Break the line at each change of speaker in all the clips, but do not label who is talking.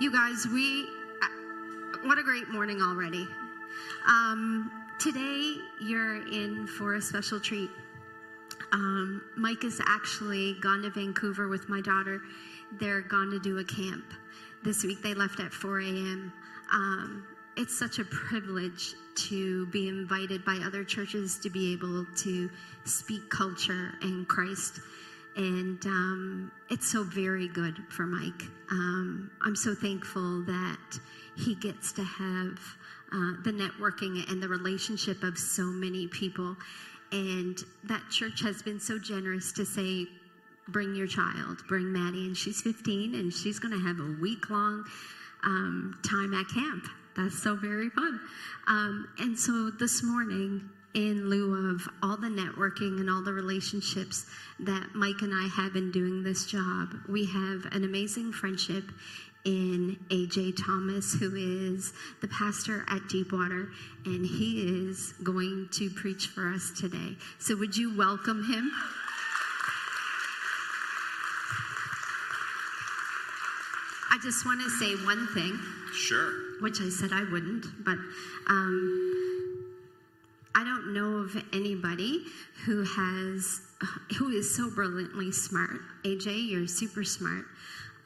You guys, we, uh, what a great morning already. Um, today, you're in for a special treat. Um, Mike has actually gone to Vancouver with my daughter. They're gone to do a camp. This week, they left at 4 a.m. Um, it's such a privilege to be invited by other churches to be able to speak culture and Christ and um, it's so very good for Mike. Um, I'm so thankful that he gets to have uh, the networking and the relationship of so many people, and that church has been so generous to say, "Bring your child, bring Maddie," and she's 15, and she's going to have a week long um, time at camp. That's so very fun. Um, and so this morning, in lieu of all the networking and all the relationships that Mike and I have in doing this job. We have an amazing friendship in AJ Thomas, who is the pastor at Deepwater, and he is going to preach for us today. So, would you welcome him? I just want to say one thing.
Sure.
Which I said I wouldn't, but um, I don't know of anybody who has who is so brilliantly smart. AJ, you're super smart.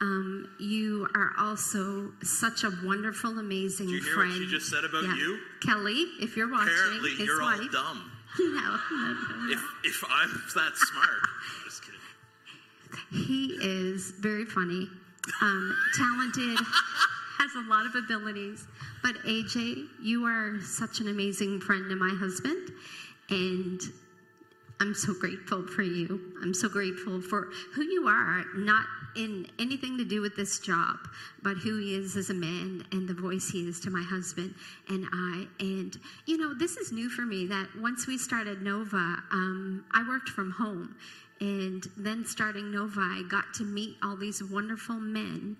Um, you are also such a wonderful, amazing
Did you hear
friend.
what she just said about
Yeah.
you?
Kelly, if you're watching,
Apparently,
his
you're
wife.
all dumb.
No, no, no.
If if I'm that smart, just kidding.
He is very funny, um, talented, has a lot of abilities. But AJ, you are such an amazing friend to my husband, and I'm so grateful for you. I'm so grateful for who you are, not in anything to do with this job, but who he is as a man and the voice he is to my husband and I. And, you know, this is new for me that once we started Nova, um, I worked from home. And then starting Nova, I got to meet all these wonderful men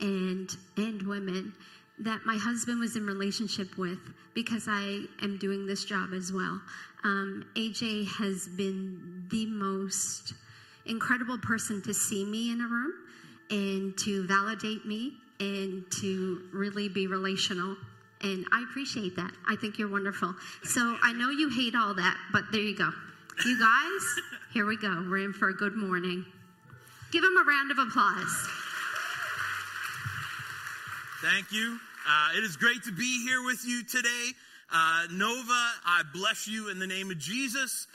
and, and women that my husband was in relationship with because I am doing this job as well. Um, AJ has been the most incredible person to see me in a room and to validate me and to really be relational. And I appreciate that. I think you're wonderful. So I know you hate all that, but there you go. You guys, here we go. We're in for a good morning. Give him a round of applause.
Thank you. Uh, it is great to be here with you today. Uh, Nova, I bless you in the name of Jesus.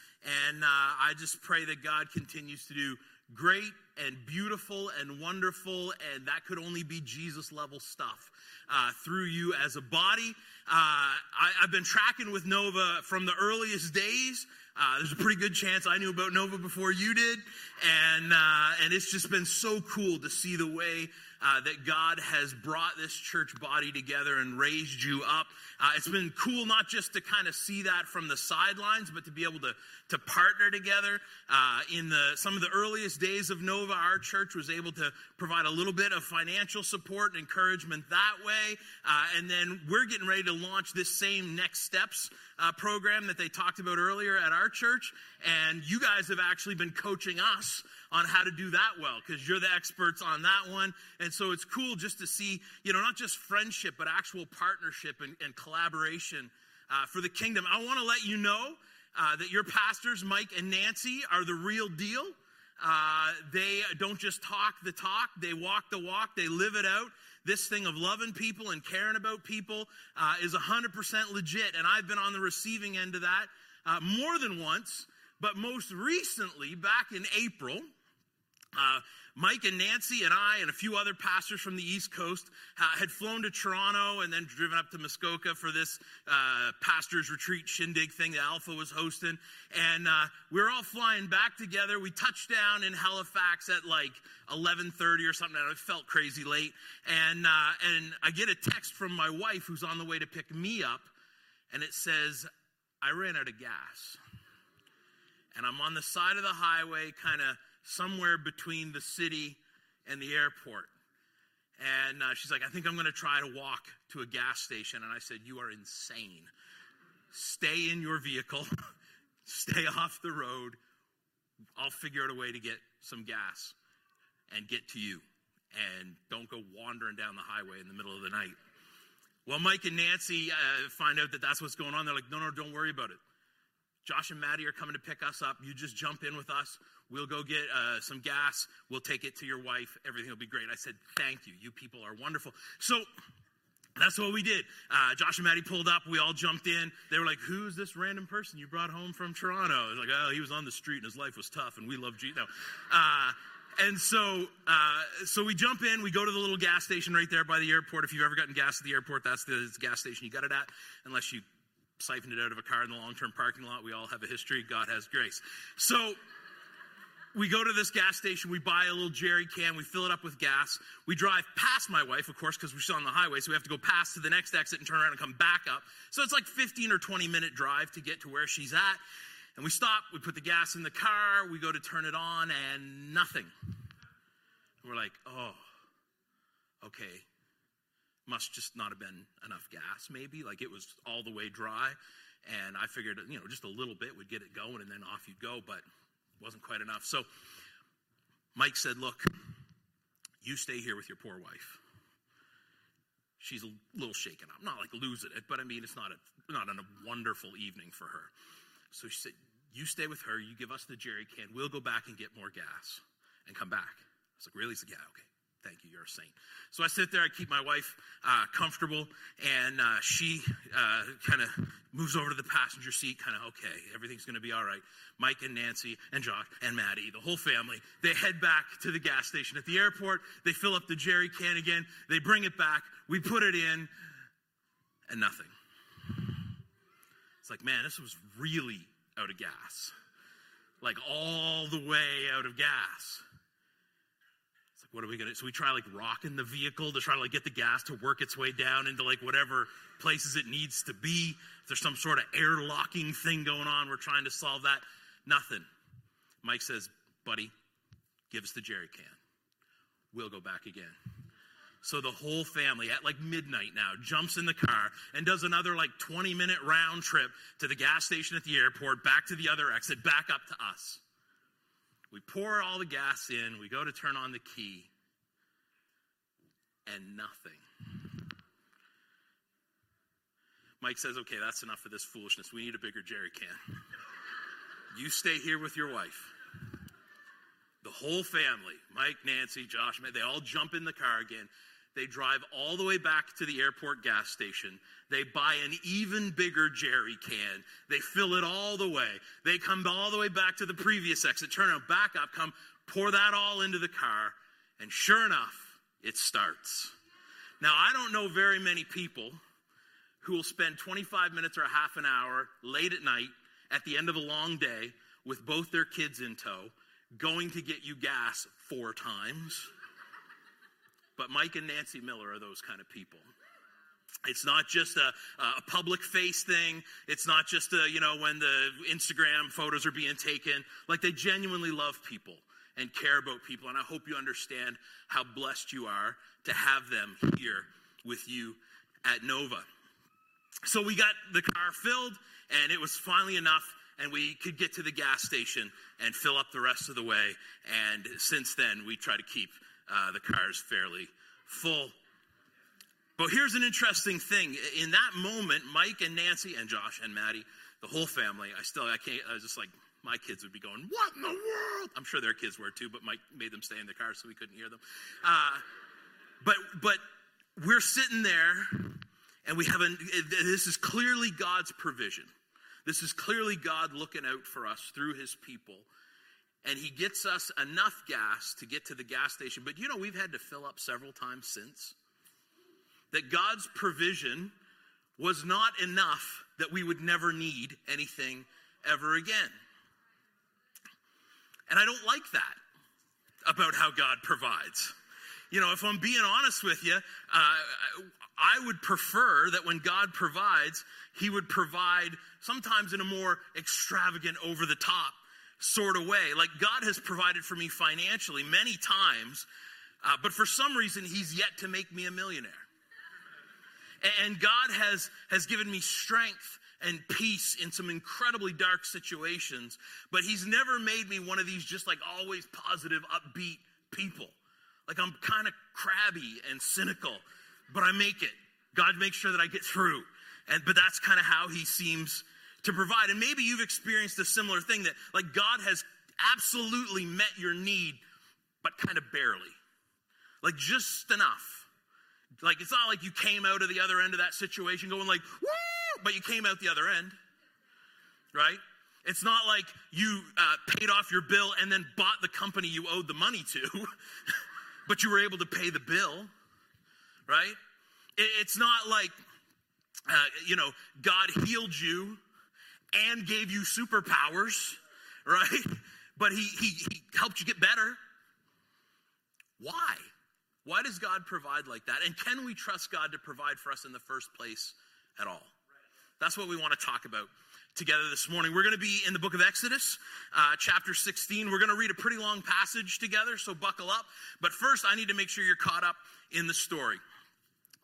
And uh, I just pray that God continues to do great and beautiful and wonderful, and that could only be Jesus level stuff uh, through you as a body. Uh, I, have been tracking with Nova from the earliest days. Uh, there's a pretty good chance I knew about Nova before you did, and uh, and it's just been so cool to see the way uh, that God has brought this church body together and raised you up. Uh, it's been cool not just to kind of see that from the sidelines, but to be able to, to partner together. Uh, in the, some of the earliest days of Nova, our church was able to provide a little bit of financial support and encouragement that way. Uh, and then we're getting ready to launch this same Next Steps uh, program that they talked about earlier at our church. And you guys have actually been coaching us on how to do that well because you're the experts on that one. And so it's cool just to see, you know, not just friendship, but actual partnership and, and collaboration uh, for the kingdom. I want to let you know uh, that your pastors, Mike and Nancy, are the real deal. Uh, they don't just talk the talk, they walk the walk, they live it out. This thing of loving people and caring about people uh, is 100% legit. And I've been on the receiving end of that uh, more than once. But most recently, back in April, uh, Mike and Nancy and I and a few other pastors from the East Coast uh, had flown to Toronto and then driven up to Muskoka for this uh, pastors retreat shindig thing that Alpha was hosting. And uh, we were all flying back together. We touched down in Halifax at like 11:30 or something. And it felt crazy late. And uh, and I get a text from my wife who's on the way to pick me up, and it says, "I ran out of gas." And I'm on the side of the highway, kind of somewhere between the city and the airport. And uh, she's like, I think I'm going to try to walk to a gas station. And I said, You are insane. Stay in your vehicle, stay off the road. I'll figure out a way to get some gas and get to you. and don't go wandering down the highway in the middle of the night. Well, Mike and Nancy uh, find out that that's what's going on. They're like, no, no, don't worry about it. Josh and Maddie are coming to pick us up. You just jump in with us. We'll go get uh, some gas. We'll take it to your wife. Everything will be great. I said, thank you. You people are wonderful. So that's what we did. Uh, Josh and Maddie pulled up. We all jumped in. They were like, "Who's this random person you brought home from Toronto?" I was like, "Oh, he was on the street and his life was tough, and we love Jesus." No. Uh, and so, uh, so we jump in. We go to the little gas station right there by the airport. If you've ever gotten gas at the airport, that's the gas station you got it at, unless you siphoned it out of a car in the long-term parking lot. We all have a history. God has grace. So we go to this gas station, we buy a little jerry can, we fill it up with gas. We drive past my wife, of course, because we're still on the highway, so we have to go past to the next exit and turn around and come back up. So it's like 15 or 20 minute drive to get to where she's at. And we stop, we put the gas in the car, we go to turn it on, and nothing. we're like, oh, okay. Must just not have been enough gas, maybe. Like it was all the way dry. And I figured, you know, just a little bit would get it going, and then off you'd go. But wasn't quite enough. So Mike said, Look, you stay here with your poor wife. She's a little shaken up. Not like losing it, but I mean, it's not a, not a wonderful evening for her. So she said, You stay with her. You give us the jerry can. We'll go back and get more gas and come back. I was like, Really? He said, Yeah, okay. Thank you, you're a saint. So I sit there, I keep my wife uh, comfortable, and uh, she uh, kind of moves over to the passenger seat, kind of, okay, everything's going to be all right. Mike and Nancy and Josh and Maddie, the whole family, they head back to the gas station at the airport. They fill up the jerry can again. They bring it back. We put it in, and nothing. It's like, man, this was really out of gas. Like all the way out of gas what are we gonna do? so we try like rocking the vehicle to try to like get the gas to work its way down into like whatever places it needs to be. If there's some sort of air locking thing going on we're trying to solve that. Nothing. Mike says buddy give us the jerry can. We'll go back again. So the whole family at like midnight now jumps in the car and does another like 20 minute round trip to the gas station at the airport back to the other exit back up to us we pour all the gas in, we go to turn on the key, and nothing. Mike says, okay, that's enough of this foolishness. We need a bigger jerry can. You stay here with your wife. The whole family, Mike, Nancy, Josh, they all jump in the car again. They drive all the way back to the airport gas station. They buy an even bigger jerry can. They fill it all the way. They come all the way back to the previous exit, turn around, back up, come pour that all into the car, and sure enough, it starts. Now, I don't know very many people who will spend 25 minutes or a half an hour late at night at the end of a long day with both their kids in tow, going to get you gas four times but Mike and Nancy Miller are those kind of people. It's not just a, a, public face thing. It's not just a, you know, when the Instagram photos are being taken. Like they genuinely love people and care about people. And I hope you understand how blessed you are to have them here with you at Nova. So we got the car filled, and it was finally enough, and we could get to the gas station and fill up the rest of the way. And since then, we try to keep uh, the car is fairly full. But here's an interesting thing. In that moment, Mike and Nancy and Josh and Maddie, the whole family, I still, I can't, I was just like, my kids would be going, What in the world? I'm sure their kids were too, but Mike made them stay in the car so we couldn't hear them. Uh, but, but we're sitting there and we have, a, this is clearly God's provision. This is clearly God looking out for us through his people and he gets us enough gas to get to the gas station. But you know, we've had to fill up several times since. That God's provision was not enough that we would never need anything ever again. And I don't like that about how God provides. You know, if I'm being honest with you, uh, I would prefer that when God provides, He would provide sometimes in a more extravagant, over the top sort of way. Like God has provided for me financially many times, uh, but for some reason, He's yet to make me a millionaire. And God has, has given me strength and peace in some incredibly dark situations, but He's never made me one of these just like always positive, upbeat people. Like I'm kind of crabby and cynical, but I make it. God makes sure that I get through. And but that's kind of how he seems to provide. And maybe you've experienced a similar thing that like God has absolutely met your need, but kind of barely. Like just enough. Like it's not like you came out of the other end of that situation going like, woo, but you came out the other end. Right? It's not like you uh, paid off your bill and then bought the company you owed the money to, but you were able to pay the bill, right? It, it's not like, uh, you know, God healed you and gave you superpowers, right? But he, he, he helped you get better. Why? Why does God provide like that? And can we trust God to provide for us in the first place at all? That's what we want to talk about together this morning. We're going to be in the book of Exodus, uh, chapter 16. We're going to read a pretty long passage together, so buckle up. But first, I need to make sure you're caught up in the story.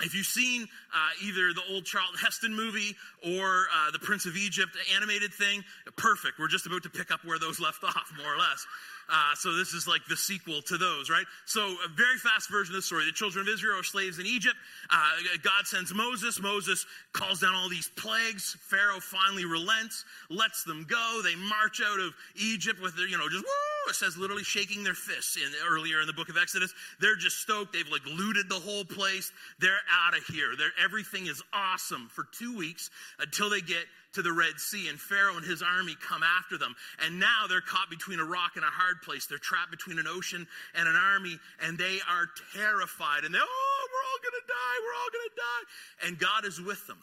If you've seen uh, either the old Charlton Heston movie or uh, the Prince of Egypt animated thing, perfect. We're just about to pick up where those left off, more or less. Uh, so this is like the sequel to those, right? So a very fast version of the story. The children of Israel are slaves in Egypt. Uh, God sends Moses. Moses calls down all these plagues. Pharaoh finally relents, lets them go. They march out of Egypt with their, you know, just woo! It says literally shaking their fists in earlier in the book of Exodus. They're just stoked. They've like looted the whole place. They're out of here. They're, everything is awesome for two weeks until they get to the Red Sea, and Pharaoh and his army come after them. And now they're caught between a rock and a hard place. They're trapped between an ocean and an army, and they are terrified. And they, oh, we're all going to die. We're all going to die. And God is with them.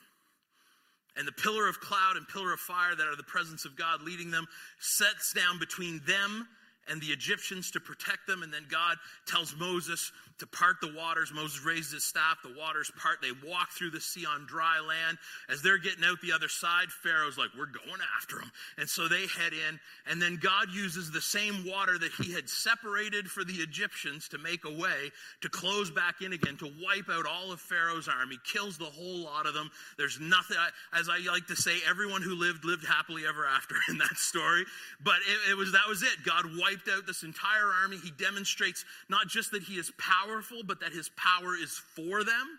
And the pillar of cloud and pillar of fire that are the presence of God leading them sets down between them and the Egyptians to protect them. And then God tells Moses to part the waters. Moses raises his staff, the waters part. They walk through the sea on dry land. As they're getting out the other side, Pharaoh's like, We're going after them. And so they head in. And then God uses the same water that he had separated for the Egyptians to make a way to close back in again, to wipe out all of Pharaoh's army, kills the whole lot of them. There's nothing, as I like to say, everyone who lived, lived happily ever after in that story. But it, it was, that was it. God wiped out this entire army. He demonstrates not just that he is powerful, but that his power is for them,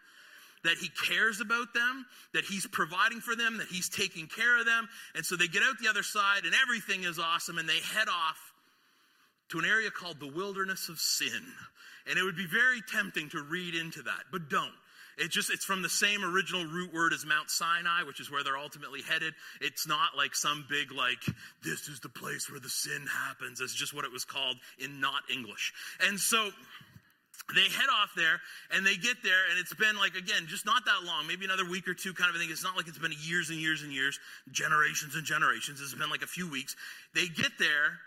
that he cares about them, that he's providing for them, that he's taking care of them. And so they get out the other side and everything is awesome and they head off to an area called the wilderness of sin. And it would be very tempting to read into that, but don't. It just it's from the same original root word as Mount Sinai, which is where they're ultimately headed. It's not like some big like this is the place where the sin happens. It's just what it was called in not English. And so they head off there and they get there and it's been like again just not that long maybe another week or two kind of a thing it's not like it's been years and years and years generations and generations it's been like a few weeks they get there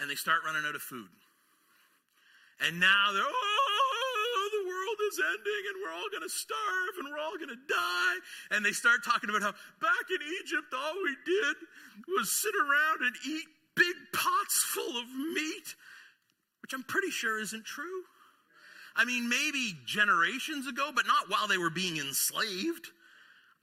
and they start running out of food and now they're oh world is ending and we're all going to starve and we're all going to die and they start talking about how back in egypt all we did was sit around and eat big pots full of meat which i'm pretty sure isn't true I mean, maybe generations ago, but not while they were being enslaved.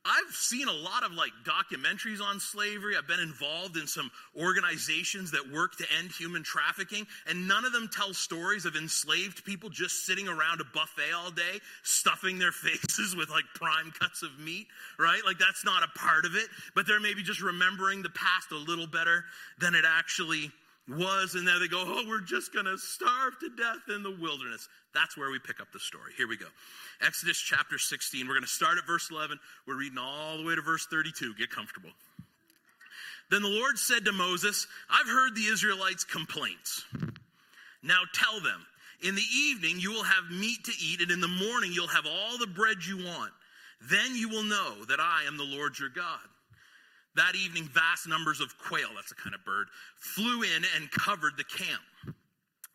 I've seen a lot of like documentaries on slavery. I've been involved in some organizations that work to end human trafficking, and none of them tell stories of enslaved people just sitting around a buffet all day, stuffing their faces with like prime cuts of meat, right? Like that's not a part of it, but they're maybe just remembering the past a little better than it actually was, and now they go, oh, we're just going to starve to death in the wilderness. That's where we pick up the story. Here we go. Exodus chapter 16. We're going to start at verse 11. We're reading all the way to verse 32. Get comfortable. Then the Lord said to Moses, I've heard the Israelites' complaints. Now tell them, in the evening you will have meat to eat, and in the morning you'll have all the bread you want. Then you will know that I am the Lord your God. That evening, vast numbers of quail, that's a kind of bird, flew in and covered the camp.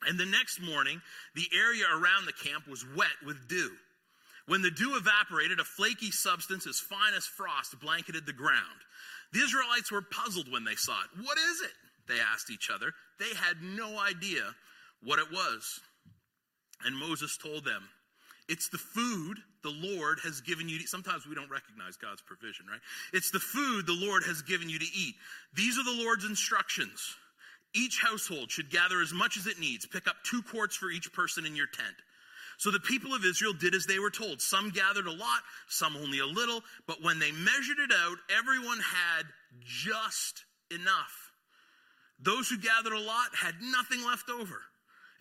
And the next morning, the area around the camp was wet with dew. When the dew evaporated, a flaky substance as fine as frost blanketed the ground. The Israelites were puzzled when they saw it. What is it? They asked each other. They had no idea what it was. And Moses told them, It's the food the Lord has given you to Sometimes we don't recognize God's provision, right? It's the food the Lord has given you to eat. These are the Lord's instructions. Each household should gather as much as it needs. Pick up two quarts for each person in your tent. So the people of Israel did as they were told. Some gathered a lot, some only a little, but when they measured it out, everyone had just enough. Those who gathered a lot had nothing left over,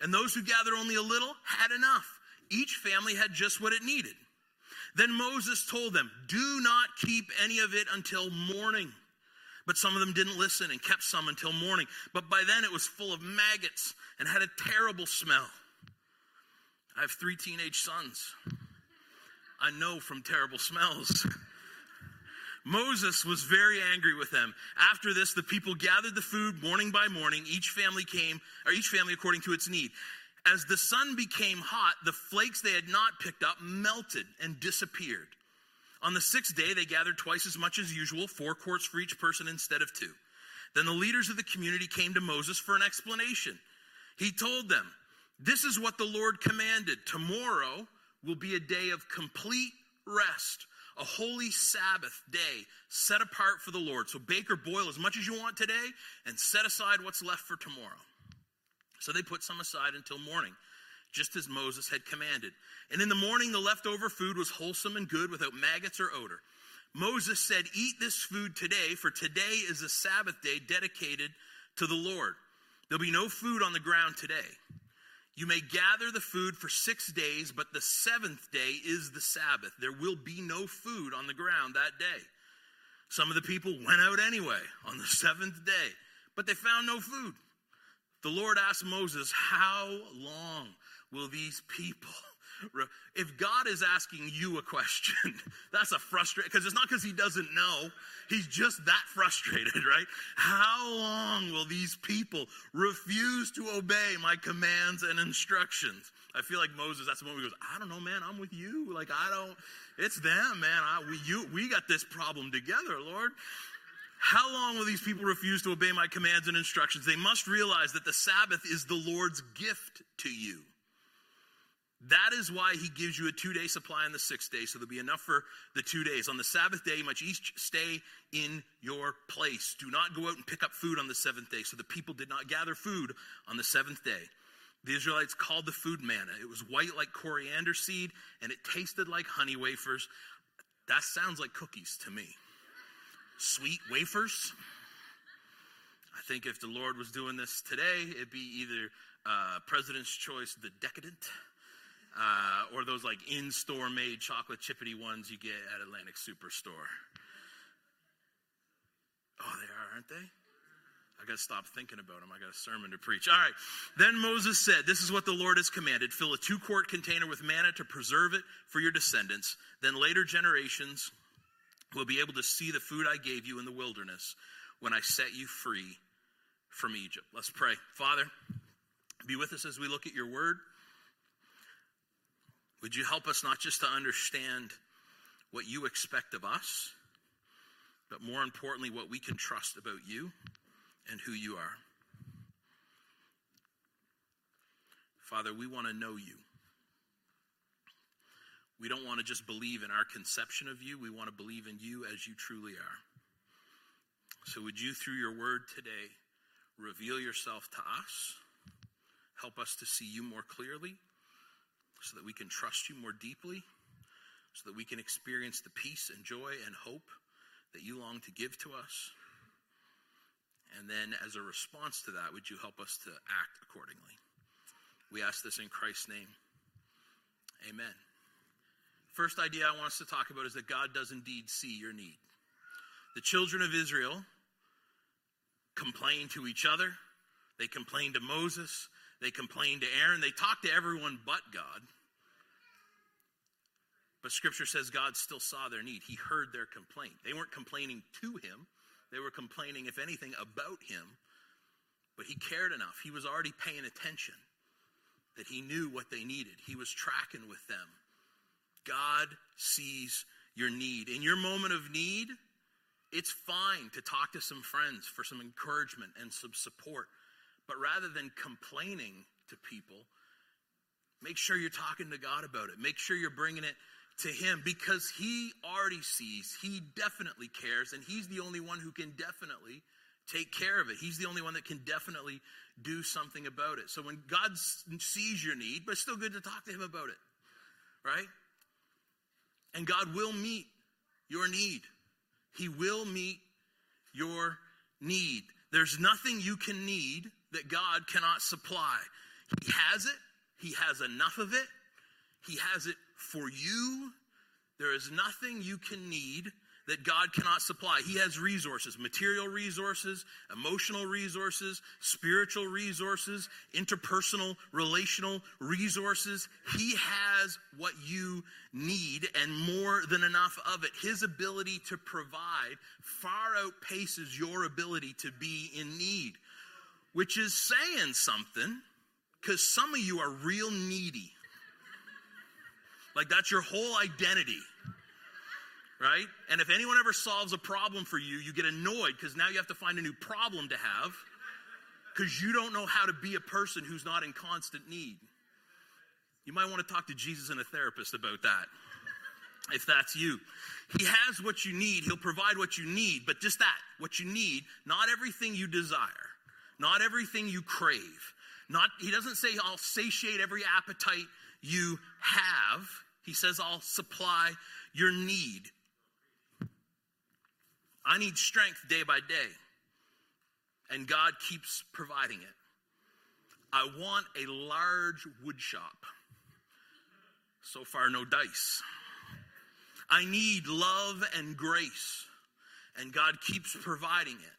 and those who gathered only a little had enough. Each family had just what it needed. Then Moses told them, Do not keep any of it until morning. But some of them didn't listen and kept some until morning. But by then it was full of maggots and had a terrible smell. I have three teenage sons. I know from terrible smells. Moses was very angry with them. After this, the people gathered the food morning by morning. Each family came, or each family according to its need. As the sun became hot, the flakes they had not picked up melted and disappeared. On the sixth day, they gathered twice as much as usual, four quarts for each person instead of two. Then the leaders of the community came to Moses for an explanation. He told them, This is what the Lord commanded. Tomorrow will be a day of complete rest, a holy Sabbath day set apart for the Lord. So bake or boil as much as you want today and set aside what's left for tomorrow. So they put some aside until morning just as Moses had commanded. And in the morning, the leftover food was wholesome and good without maggots or odor. Moses said, Eat this food today, for today is a Sabbath day dedicated to the Lord. There'll be no food on the ground today. You may gather the food for six days, but the seventh day is the Sabbath. There will be no food on the ground that day. Some of the people went out anyway on the seventh day, but they found no food. The Lord asked Moses, How long will these people if God is asking you a question, that's a frustrating because it's not because he doesn't know. He's just that frustrated, right? How long will these people refuse to obey my commands and instructions? I feel like Moses, that's the moment he goes, I don't know, man, I'm with you. Like, I don't, it's them, man. I, we, you, we got this problem together, Lord. How long will these people refuse to obey my commands and instructions? They must realize that the Sabbath is the Lord's gift to you. That is why he gives you a two day supply on the sixth day, so there'll be enough for the two days. On the Sabbath day, you must each stay in your place. Do not go out and pick up food on the seventh day. So the people did not gather food on the seventh day. The Israelites called the food manna. It was white like coriander seed, and it tasted like honey wafers. That sounds like cookies to me. Sweet wafers. I think if the Lord was doing this today, it'd be either uh, President's Choice, the decadent uh, or those like in-store made chocolate chippity ones you get at Atlantic Superstore. Oh, they are, aren't they? I got to stop thinking about them. I got a sermon to preach. All right. Then Moses said, This is what the Lord has commanded fill a two quart container with manna to preserve it for your descendants. Then later generations will be able to see the food I gave you in the wilderness when I set you free from Egypt. Let's pray. Father, be with us as we look at your word. Would you help us not just to understand what you expect of us, but more importantly, what we can trust about you and who you are? Father, we want to know you. We don't want to just believe in our conception of you, we want to believe in you as you truly are. So, would you, through your word today, reveal yourself to us? Help us to see you more clearly so that we can trust you more deeply, so that we can experience the peace and joy and hope that you long to give to us. And then, as a response to that, would you help us to act accordingly? We ask this in Christ's name. Amen. First idea I want us to talk about is that God does indeed see your need. The children of Israel complained to each other, they complained to Moses, they complained to Aaron. They talked to everyone but God. But scripture says God still saw their need. He heard their complaint. They weren't complaining to him, they were complaining, if anything, about him. But he cared enough. He was already paying attention that he knew what they needed. He was tracking with them. God sees your need. In your moment of need, it's fine to talk to some friends for some encouragement and some support. But rather than complaining to people, make sure you're talking to God about it. Make sure you're bringing it to Him because He already sees, He definitely cares, and He's the only one who can definitely take care of it. He's the only one that can definitely do something about it. So when God sees your need, but it's still good to talk to Him about it. right? And God will meet your need. He will meet your need. There's nothing you can need that God cannot supply. He has it, He has enough of it, He has it for you. There is nothing you can need that God cannot supply. He has resources material resources, emotional resources, spiritual resources, interpersonal, relational resources. He has what you need and more than enough of it. His ability to provide far outpaces your ability to be in need, which is saying something because some of you are real needy. Like that's your whole identity right? And if anyone ever solves a problem for you, you get annoyed because now you have to find a new problem to have because you don't know how to be a person who's not in constant need. You might want to talk to Jesus and a therapist about that. If that's you, He has what you need. He'll provide what you need, but just that, what you need, not everything you desire, not everything you crave. Not, he doesn't say, I'll satiate every appetite you have. He says, I'll supply your need. I need strength day by day, and God keeps providing it. I want a large wood shop. So far, no dice. I need love and grace, and God keeps providing it.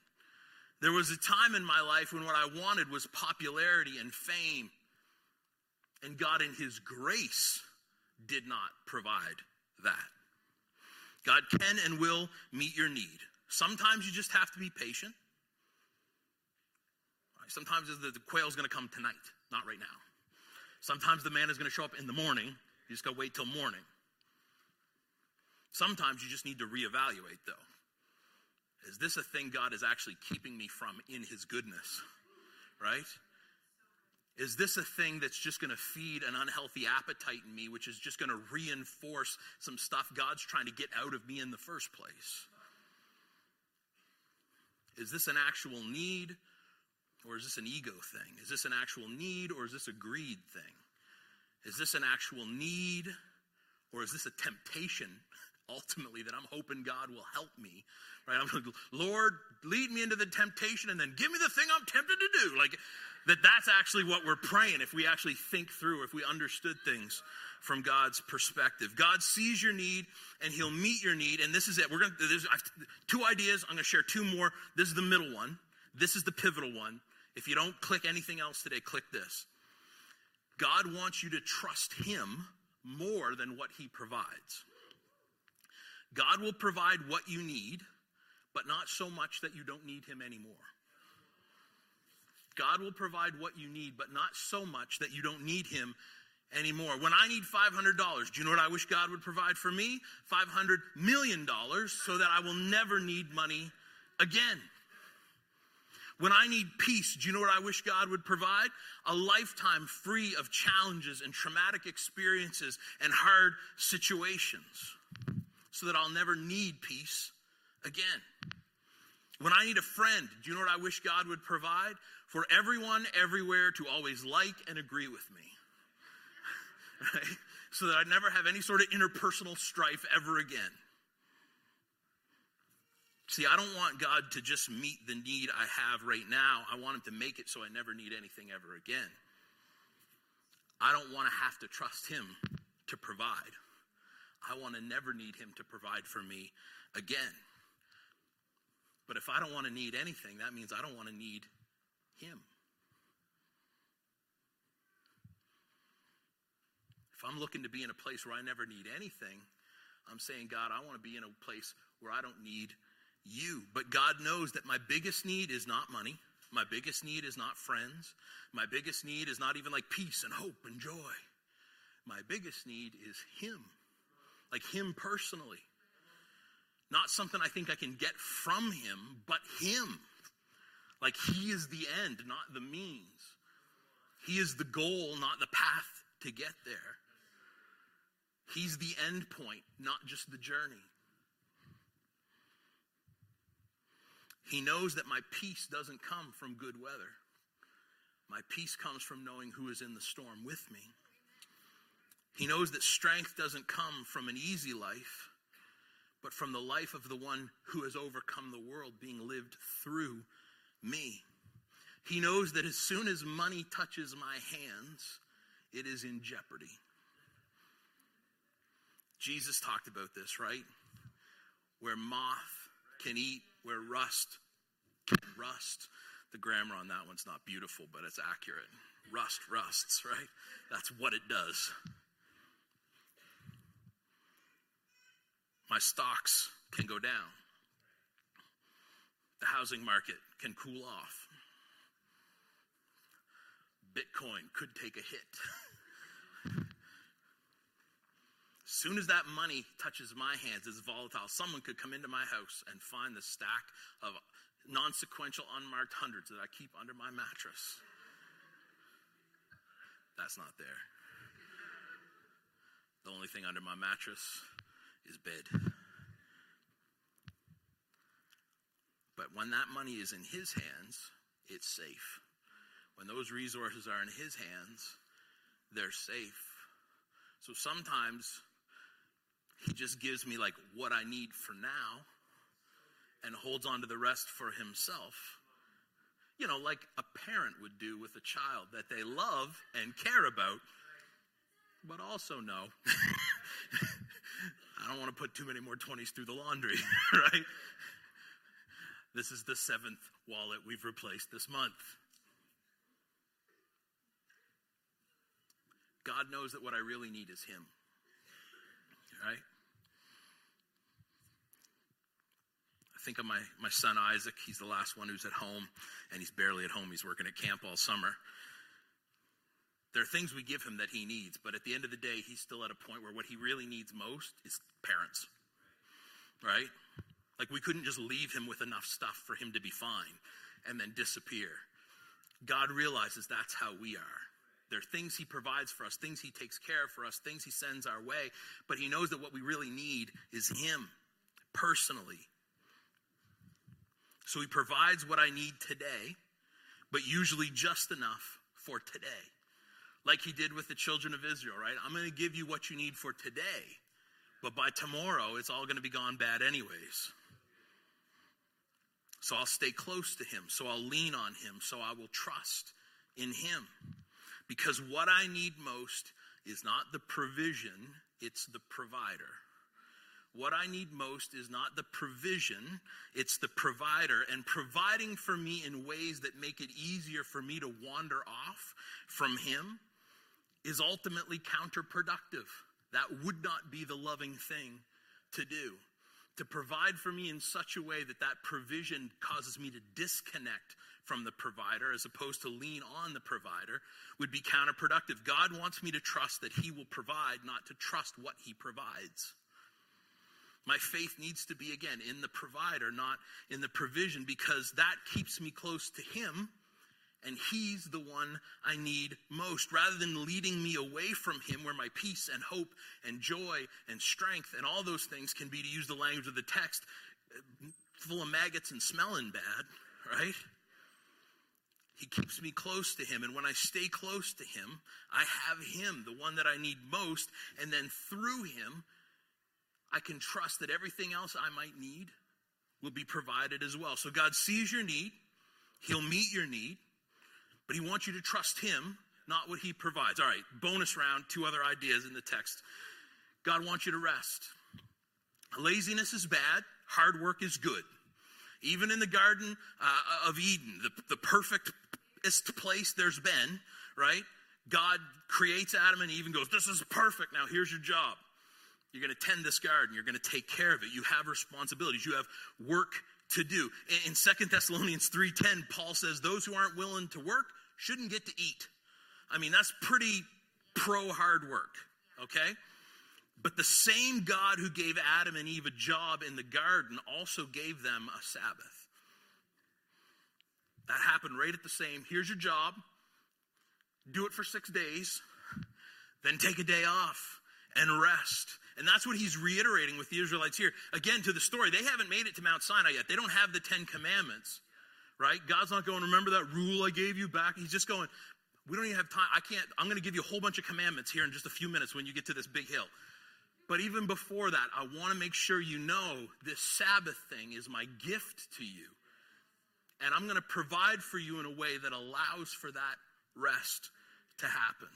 There was a time in my life when what I wanted was popularity and fame, and God, in His grace, did not provide that. God can and will meet your need. Sometimes you just have to be patient. Sometimes the, the quail's going to come tonight, not right now. Sometimes the man is going to show up in the morning. You just got to wait till morning. Sometimes you just need to reevaluate, though. Is this a thing God is actually keeping me from in His goodness? Right? Is this a thing that's just going to feed an unhealthy appetite in me, which is just going to reinforce some stuff God's trying to get out of me in the first place? Is this an actual need or is this an ego thing? Is this an actual need or is this a greed thing? Is this an actual need or is this a temptation ultimately that I'm hoping God will help me? Right? I'm like, Lord, lead me into the temptation and then give me the thing I'm tempted to do. Like that that's actually what we're praying if we actually think through, if we understood things from God's perspective. God sees your need and he'll meet your need. And this is it. We're going to, there's two ideas. I'm going to share two more. This is the middle one. This is the pivotal one. If you don't click anything else today, click this. God wants you to trust him more than what he provides. God will provide what you need, but not so much that you don't need him anymore. God will provide what you need, but not so much that you don't need him anymore. When I need $500, do you know what I wish God would provide for me? $500 million so that I will never need money again. When I need peace, do you know what I wish God would provide? A lifetime free of challenges and traumatic experiences and hard situations so that I'll never need peace again. When I need a friend, do you know what I wish God would provide? For everyone everywhere to always like and agree with me right? So that I never have any sort of interpersonal strife ever again. See, I don't want God to just meet the need I have right now. I want Him to make it so I never need anything ever again. I don't want to have to trust Him to provide. I want to never need Him to provide for me again. But if I don't want to need anything, that means I don't want to need Him. If I'm looking to be in a place where I never need anything, I'm saying, God, I want to be in a place where I don't need you. But God knows that my biggest need is not money. My biggest need is not friends. My biggest need is not even like peace and hope and joy. My biggest need is Him, like Him personally. Not something I think I can get from Him, but Him. Like He is the end, not the means. He is the goal, not the path to get there. He's the end point, not just the journey. He knows that my peace doesn't come from good weather. My peace comes from knowing who is in the storm with me. He knows that strength doesn't come from an easy life, but from the life of the one who has overcome the world being lived through me. He knows that as soon as money touches my hands, it is in jeopardy. Jesus talked about this, right? Where moth can eat, where rust can rust. The grammar on that one's not beautiful, but it's accurate. Rust rusts, right? That's what it does. My stocks can go down. The housing market can cool off. Bitcoin could take a hit. As soon as that money touches my hands, it's volatile. Someone could come into my house and find the stack of non sequential unmarked hundreds that I keep under my mattress. That's not there. The only thing under my mattress is bed. But when that money is in his hands, it's safe. When those resources are in his hands, they're safe. So sometimes he just gives me like what I need for now and holds on to the rest for himself. You know, like a parent would do with a child that they love and care about, but also know I don't want to put too many more 20s through the laundry, right? This is the seventh wallet we've replaced this month. God knows that what I really need is Him, right? Think of my, my son Isaac. He's the last one who's at home, and he's barely at home. He's working at camp all summer. There are things we give him that he needs, but at the end of the day, he's still at a point where what he really needs most is parents, right? Like we couldn't just leave him with enough stuff for him to be fine and then disappear. God realizes that's how we are. There are things he provides for us, things he takes care of for us, things he sends our way, but he knows that what we really need is him personally. So he provides what I need today, but usually just enough for today like he did with the children of Israel, right? I'm going to give you what you need for today, but by tomorrow, it's all going to be gone bad, anyways. So I'll stay close to him. So I'll lean on him. So I will trust in him. Because what I need most is not the provision, it's the provider. What I need most is not the provision, it's the provider. And providing for me in ways that make it easier for me to wander off from Him is ultimately counterproductive. That would not be the loving thing to do. To provide for me in such a way that that provision causes me to disconnect from the provider as opposed to lean on the provider would be counterproductive. God wants me to trust that He will provide, not to trust what He provides. My faith needs to be, again, in the provider, not in the provision, because that keeps me close to Him and He's the one I need most. Rather than leading me away from Him, where my peace and hope and joy and strength and all those things can be, to use the language of the text, full of maggots and smelling bad, right? He keeps me close to Him. And when I stay close to Him, I have Him, the one that I need most. And then through Him, I can trust that everything else I might need will be provided as well. So God sees your need, He'll meet your need. But he wants you to trust him, not what he provides. All right, bonus round, two other ideas in the text. God wants you to rest. Laziness is bad, hard work is good. Even in the Garden uh, of Eden, the, the perfectest place there's been, right? God creates Adam and Eve and goes, This is perfect. Now here's your job. You're going to tend this garden. You're going to take care of it. You have responsibilities. You have work to do. In Second Thessalonians 3:10, Paul says those who aren't willing to work shouldn't get to eat. I mean, that's pretty pro hard work, okay? But the same God who gave Adam and Eve a job in the garden also gave them a Sabbath. That happened right at the same. Here's your job. Do it for 6 days. Then take a day off and rest. And that's what he's reiterating with the Israelites here. Again, to the story, they haven't made it to Mount Sinai yet. They don't have the Ten Commandments, right? God's not going, remember that rule I gave you back? He's just going, We don't even have time. I can't, I'm going to give you a whole bunch of commandments here in just a few minutes when you get to this big hill. But even before that, I want to make sure you know this Sabbath thing is my gift to you. And I'm going to provide for you in a way that allows for that rest to happen.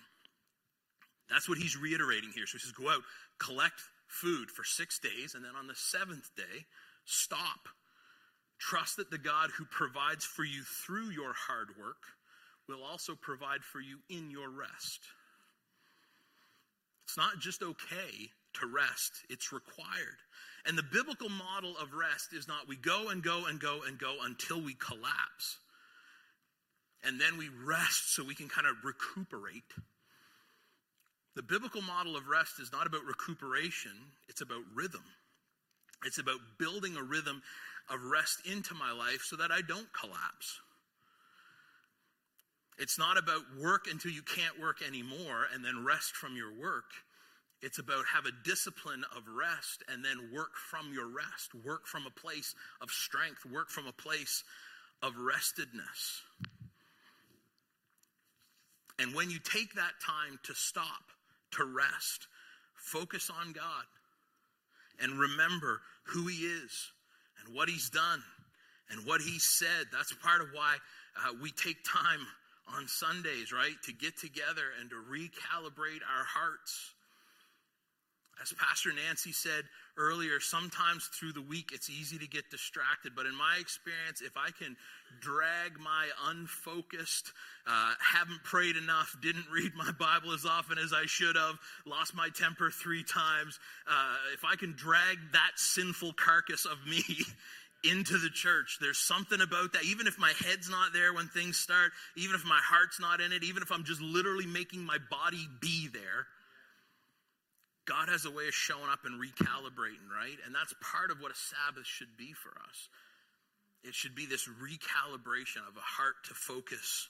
That's what he's reiterating here. So he says, Go out, collect food for six days, and then on the seventh day, stop. Trust that the God who provides for you through your hard work will also provide for you in your rest. It's not just okay to rest, it's required. And the biblical model of rest is not we go and go and go and go until we collapse. And then we rest so we can kind of recuperate. The biblical model of rest is not about recuperation, it's about rhythm. It's about building a rhythm of rest into my life so that I don't collapse. It's not about work until you can't work anymore and then rest from your work. It's about have a discipline of rest and then work from your rest. Work from a place of strength. Work from a place of restedness. And when you take that time to stop, to rest, focus on God and remember who He is and what He's done and what He said. That's part of why uh, we take time on Sundays, right? To get together and to recalibrate our hearts. As Pastor Nancy said earlier, sometimes through the week it's easy to get distracted. But in my experience, if I can drag my unfocused, uh, haven't prayed enough, didn't read my Bible as often as I should have, lost my temper three times, uh, if I can drag that sinful carcass of me into the church. There's something about that. Even if my head's not there when things start, even if my heart's not in it, even if I'm just literally making my body be there, God has a way of showing up and recalibrating, right? And that's part of what a Sabbath should be for us. It should be this recalibration of a heart to focus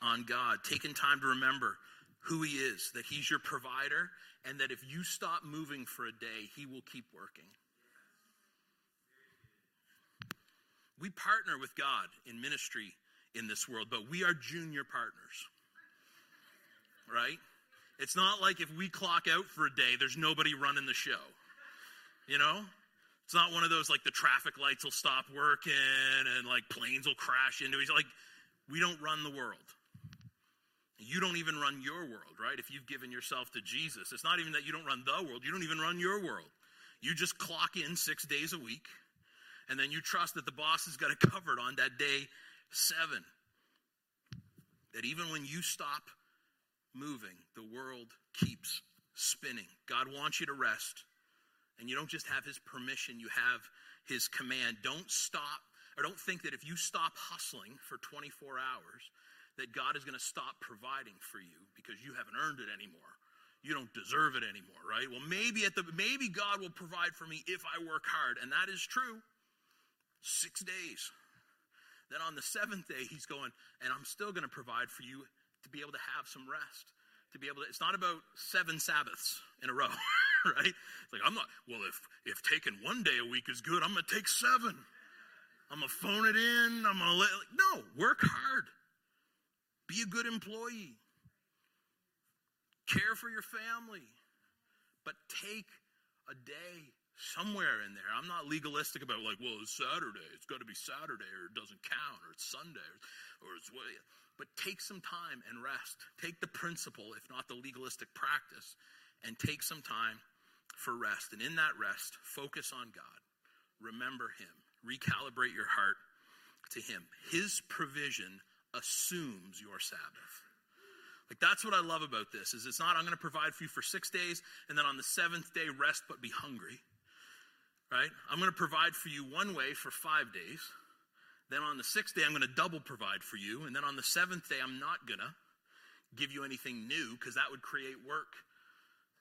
on God, taking time to remember who He is, that He's your provider, and that if you stop moving for a day, He will keep working. We partner with God in ministry in this world, but we are junior partners. Right? It's not like if we clock out for a day, there's nobody running the show. You know? It's not one of those like the traffic lights will stop working and like planes will crash into each like we don't run the world. You don't even run your world, right? If you've given yourself to Jesus, it's not even that you don't run the world, you don't even run your world. You just clock in 6 days a week and then you trust that the boss has got it covered on that day 7. That even when you stop moving, the world keeps spinning. God wants you to rest. And you don't just have his permission, you have his command. Don't stop, or don't think that if you stop hustling for 24 hours, that God is going to stop providing for you because you haven't earned it anymore. You don't deserve it anymore, right? Well, maybe at the maybe God will provide for me if I work hard, and that is true. 6 days. Then on the 7th day he's going, and I'm still going to provide for you to be able to have some rest. To be able to it's not about 7 Sabbaths in a row. right? It's like I'm not. Well, if if taking one day a week is good, I'm gonna take seven. I'm gonna phone it in. I'm gonna let. No, work hard. Be a good employee. Care for your family, but take a day somewhere in there. I'm not legalistic about like, well, it's Saturday. It's got to be Saturday, or it doesn't count, or it's Sunday, or, or it's what. But take some time and rest. Take the principle, if not the legalistic practice, and take some time for rest. And in that rest, focus on God. Remember Him. Recalibrate your heart to Him. His provision assumes your Sabbath. Like that's what I love about this is it's not I'm going to provide for you for 6 days and then on the 7th day rest but be hungry. Right? I'm going to provide for you one way for 5 days. Then on the 6th day I'm going to double provide for you and then on the 7th day I'm not going to give you anything new because that would create work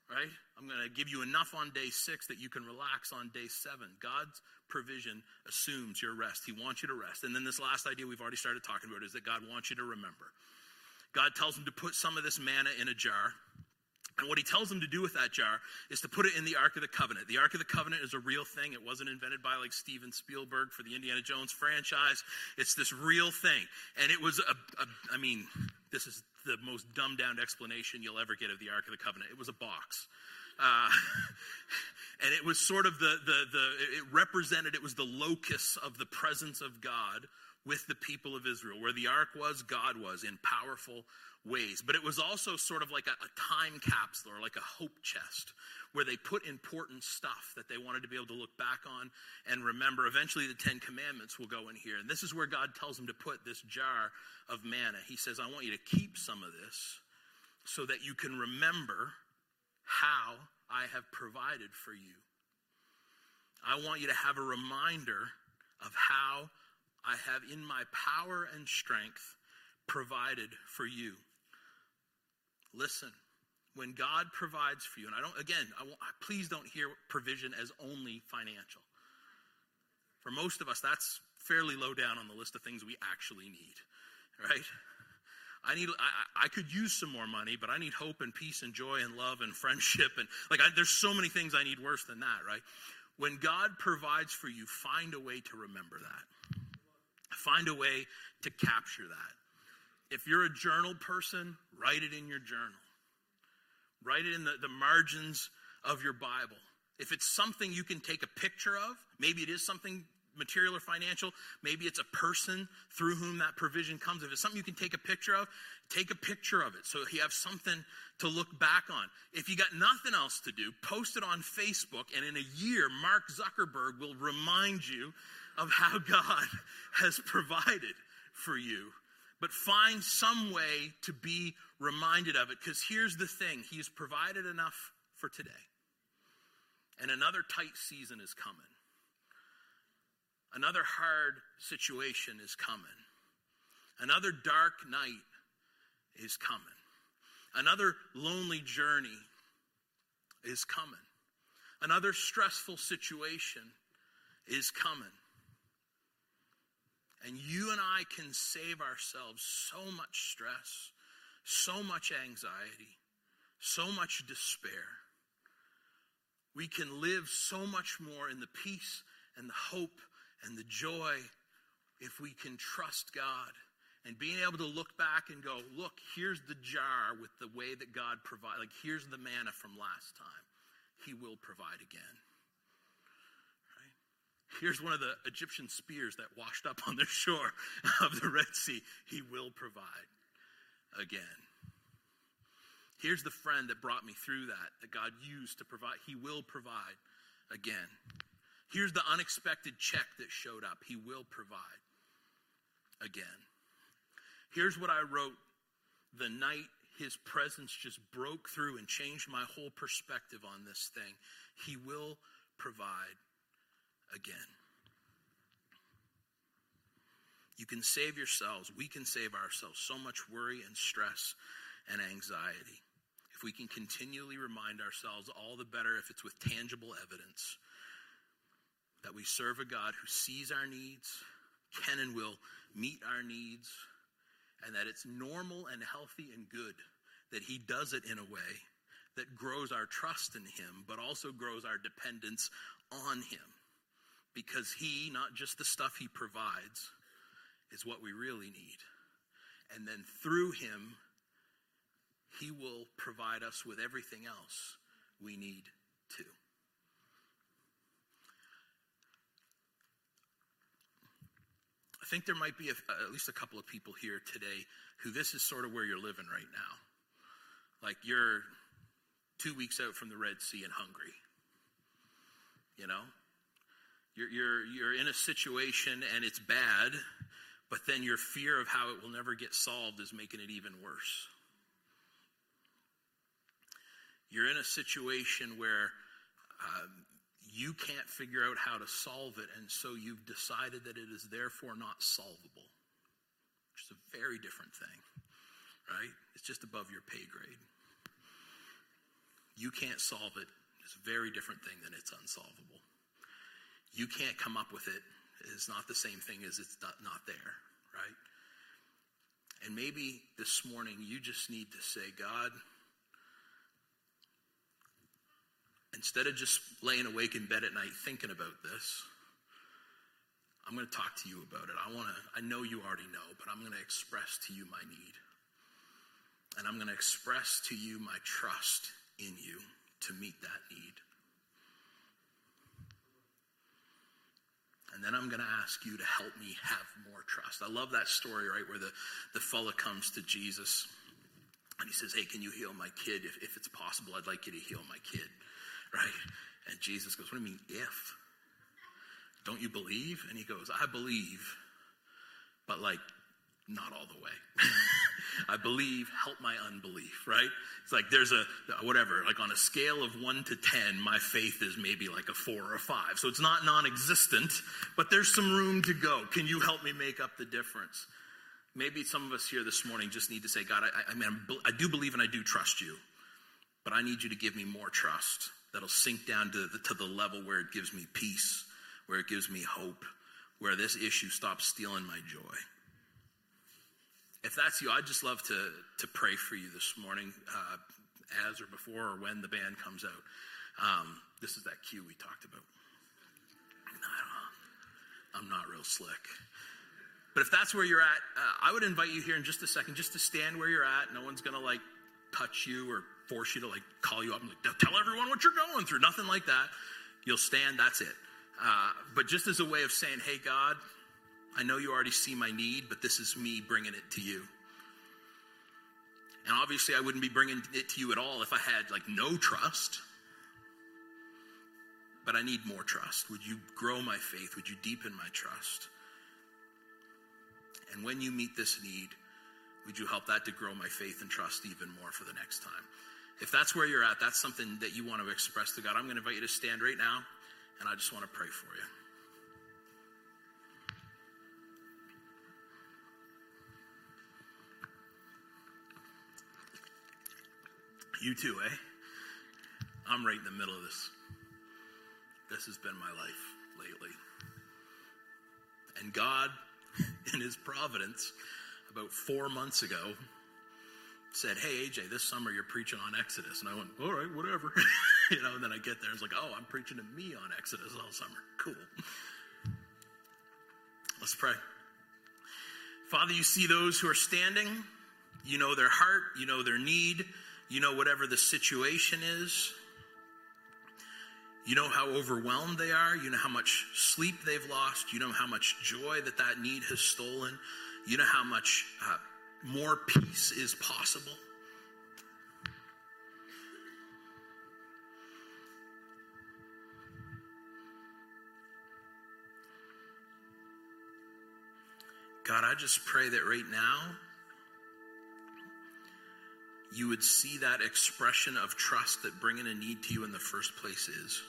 right? I'm going to give you enough on day six that you can relax on day seven. God's provision assumes your rest. He wants you to rest. And then this last idea we've already started talking about is that God wants you to remember. God tells him to put some of this manna in a jar And what he tells them to do with that jar is to put it in the Ark of the Covenant. The Ark of the Covenant is a real thing. It wasn't invented by like Steven Spielberg for the Indiana Jones franchise. It's this real thing. And it was a, a I mean, this is the most dumbed down explanation you'll ever get of the Ark of the Covenant. It was a box. Uh, and it was sort of the, the, the, it represented, it was the locus of the presence of God with the people of Israel. Where the ark was, God was in powerful ways. But it was also sort of like a, a, time capsule or like a hope chest where they put important stuff that they wanted to be able to look back on and remember. Eventually, the Ten Commandments will go in here. And this is where God tells them to put this jar of manna. He says, I want you to keep some of this so that you can remember how I have provided for you. I want you to have a reminder of how I have, in my power and strength, provided for you. Listen, when God provides for you, and I don't, again, I won't, please don't hear provision as only financial. For most of us, that's fairly low down on the list of things we actually need, right? I need, I, I could use some more money, but I need hope and peace and joy and love and friendship. And like, I, there's so many things I need worse than that, right? When God provides for you, find a way to remember that. Find a way to capture that. If you're a journal person, write it in your journal. Write it in the, the margins of your Bible. If it's something you can take a picture of, maybe it is something material or financial, maybe it's a person through whom that provision comes. If it's something you can take a picture of, take a picture of it so you have something to look back on. If you got nothing else to do, post it on Facebook, and in a year, Mark Zuckerberg will remind you of how God has provided for you but find some way to be reminded of it. Because here's the thing He's provided enough for today. And another tight season is coming. Another hard situation is coming. Another dark night is coming. Another lonely journey is coming. Another stressful situation is coming. And you and I can save ourselves so much stress, so much anxiety, so much despair. We can live so much more in the peace and the hope and the joy if we can trust God and being able to look back and go, look, here's the jar with the way that God provided. Like, here's the manna from last time. He will provide again. Here's one of the Egyptian spears that washed up on the shore of the Red Sea. He will provide again. Here's the friend that brought me through that, that God used to provide. He will provide again. Here's the unexpected check that showed up. He will provide again. Here's what I wrote the night his presence just broke through and changed my whole perspective on this thing. He will provide again. You can save yourselves. We can save ourselves so much worry and stress and anxiety. If we can continually remind ourselves, all the better if it's with tangible evidence, that we serve a God who sees our needs, can and will meet our needs, and that it's normal and healthy and good that He does it in a way that grows our trust in Him, but also grows our dependence on Him because He, not just the stuff He provides, is what we really need. And then through Him, He will provide us with everything else we need too. I think there might be a, at least a couple of people here today who this is sort of where you're living right now. Like you're two weeks out from the Red Sea and hungry. You know, you're, you're, you're in a situation and it's bad, but then your fear of how it will never get solved is making it even worse. You're in a situation where um, you can't figure out how to solve it, and so you've decided that it is therefore not solvable, which is a very different thing, right? It's just above your pay grade. You can't solve it. It's a very different thing than it's unsolvable you can't come up with it. is not the same thing as it's not, not there, right? And maybe this morning you just need to say, God, instead of just laying awake in bed at night thinking about this, I'm going to talk to you about it. I want to I know you already know, but I'm going to express to you my need. And I'm going to express to you my trust in you to meet that need. And then I'm going to ask you to help me have more trust. I love that story, right, where the, the fella comes to Jesus and he says, Hey, can you heal my kid? If, if it's possible, I'd like you to heal my kid, right? And Jesus goes, What do you mean, if? Don't you believe? And he goes, I believe, but like not all the way. I believe, help my unbelief, right? It's like there's a, whatever, like on a scale of one to 10, my faith is maybe like a four or a five. So it's not non existent, but there's some room to go. Can you help me make up the difference? Maybe some of us here this morning just need to say, God, I, I mean, I do believe and I do trust you, but I need you to give me more trust that'll sink down to the, to the level where it gives me peace, where it gives me hope, where this issue stops stealing my joy if that's you, I'd just love to, to pray for you this morning, uh, as or before or when the band comes out. Um, this is that cue we talked about. I'm not real slick. But if that's where you're at, uh, I would invite you here in just a second just to stand where you're at. No one's going to like touch you or force you to like call you up and like, tell everyone what you're going through. Nothing like that. You'll stand, that's it. Uh, but just as a way of saying, hey, God, I know you already see my need, but this is me bringing it to you. And obviously, I wouldn't be bringing it to you at all if I had like no trust. But I need more trust. Would you grow my faith? Would you deepen my trust? And when you meet this need, would you help that to grow my faith and trust even more for the next time? If that's where you're at, that's something that you want to express to God, I'm going to invite you to stand right now, and I just want to pray for you. You too, eh? I'm right in the middle of this. This has been my life lately. And God, in His providence, about four months ago, said, Hey, AJ, this summer you're preaching on Exodus. And I went, All right, whatever. you know, and then I get there, it's like, Oh, I'm preaching to me on Exodus all summer. Cool. Let's pray. Father, you see those who are standing. You know their heart, you know their need. You know, whatever the situation is, you know how overwhelmed they are. You know how much sleep they've lost. You know how much joy that that need has stolen. You know how much uh, more peace is possible. God, I just pray that right now you would see that expression of trust that bringing a need to you in the first place is.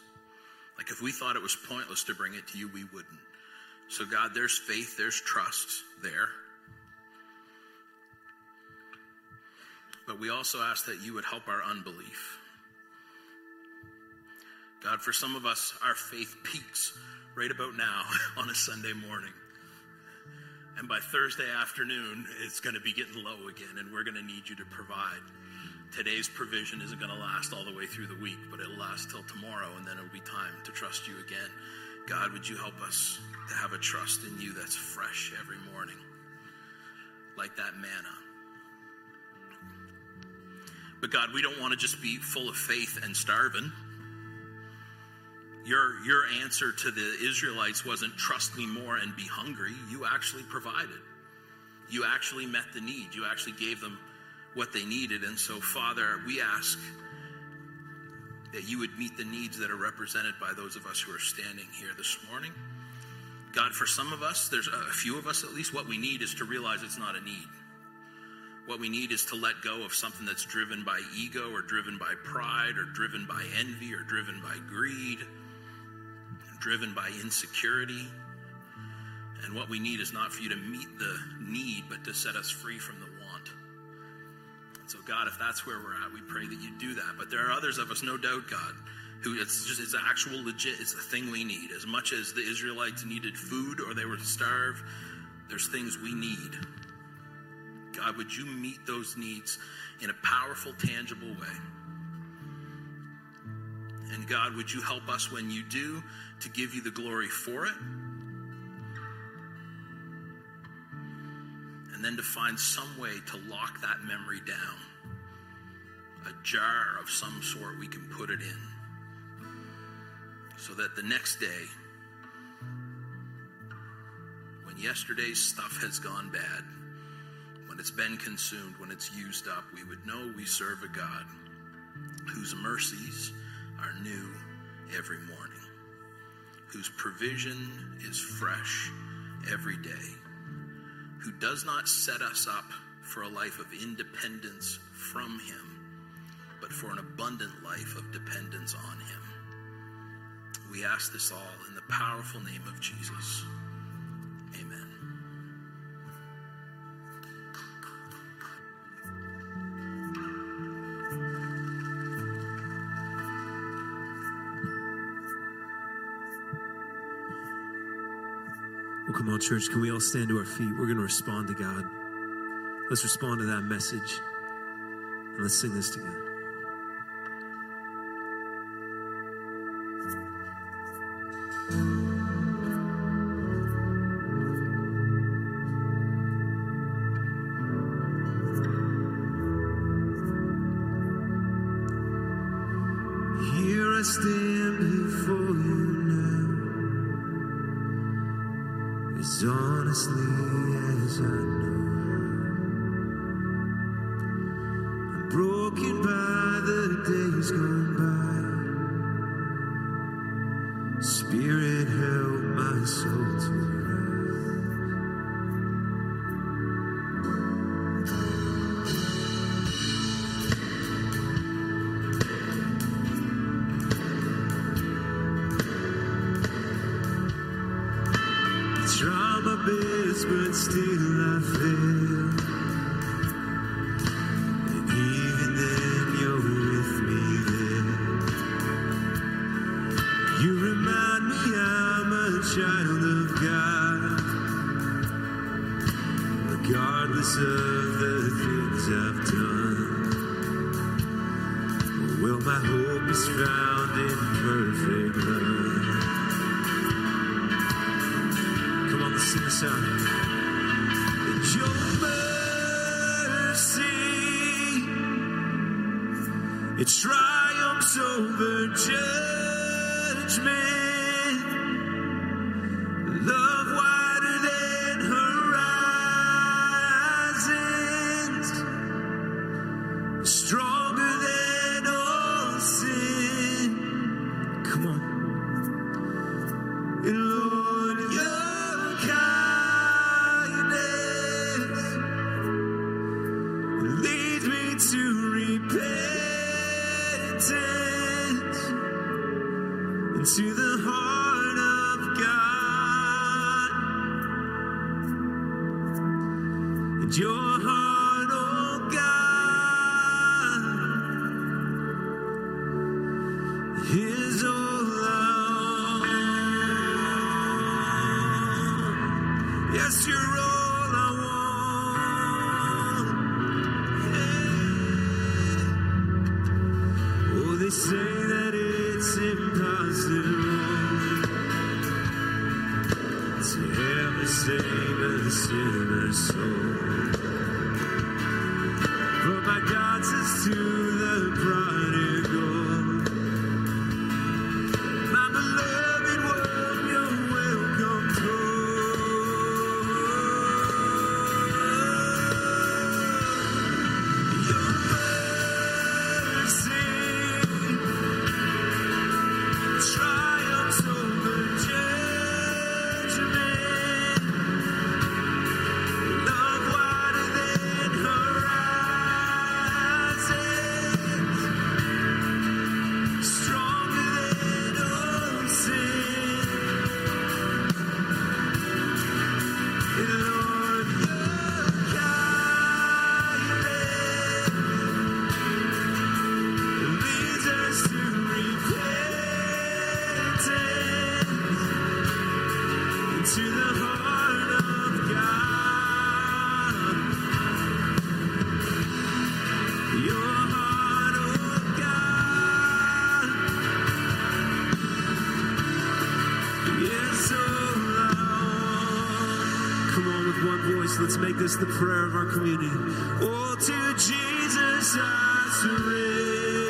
Like if we thought it was pointless to bring it to you, we wouldn't. So, God, there's faith, there's trust there. But we also ask that you would help our unbelief. God, for some of us, our faith peaks right about now on a Sunday morning. And by Thursday afternoon, it's going to be getting low again, and we're going to need you to provide. Today's provision isn't going to last all the way through the week, but it'll last till tomorrow, and then it'll be time to trust you again. God, would you help us to have a trust in you that's fresh every morning, like that manna? But God, we don't want to just be full of faith and starving. Your, your answer to the Israelites wasn't trust me more and be hungry. You actually provided. You actually met the need. You actually gave them what they needed. And so, Father, we ask that you would meet the needs that are represented by those of us who are standing here this morning. God, for some of us, there's a few of us at least, what we need is to realize it's not a need. What we need is to let go of something that's driven by ego or driven by pride or driven by envy or driven by greed driven by insecurity. And what we need is not for you to meet the need, but to set us free from the want. So, God, if that's where we're at, we pray that you do that. But there are others of us, no doubt, God, who it's just it's actual legit, it's the thing we need. As much as the Israelites needed food or they were to starve, there's things we need. God, would you meet those needs in a powerful, tangible way? And God, would you help us when you do to give you the glory for it? And then to find some way to lock that memory down. A jar of some sort we can put it in. So that the next day, when yesterday's stuff has gone bad, when it's been consumed, when it's used up, we would know we serve a God whose mercies are new every morning, whose provision is fresh every day, who does not set us up for a life of independence from Him, but for an abundant life of dependence on Him. We ask this all in the powerful name of Jesus.
Church. Can we all stand to our feet? We're going to respond to God. Let's respond to that message. And let's sing this together. Spirit, so loud. Come on, with one voice, let's make this the prayer of our community. All oh, to Jesus I surrender.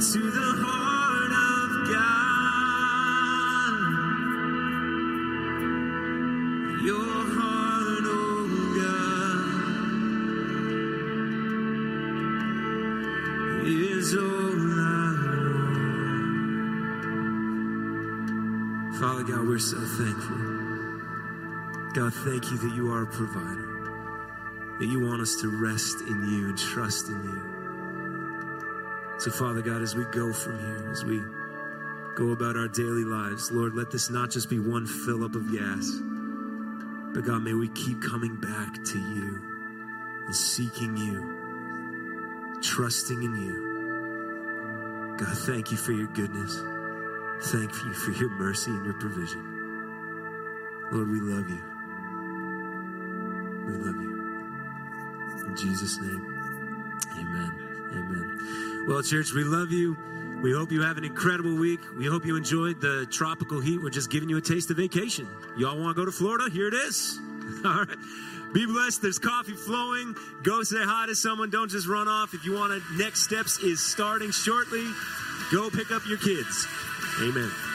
To the heart of God. Your heart, oh God, is all I want. Father God, we're so thankful. God, thank you that you are a provider, that you want us to rest in you and trust in you. So, Father God, as we go from here, as we go about our daily lives, Lord, let this not just be one fill up of gas, but God, may we keep coming back to you and seeking you, trusting in you. God, thank you for your goodness. Thank you for your mercy and your provision. Lord, we love you. We love you. In Jesus' name. Well, church, we love you. We hope you have an incredible week. We hope you enjoyed the tropical heat. We're just giving you a taste of vacation. Y'all want to go to Florida? Here it is. All right. Be blessed. There's coffee flowing. Go say hi to someone. Don't just run off. If you want to, next steps is starting shortly. Go pick up your kids. Amen.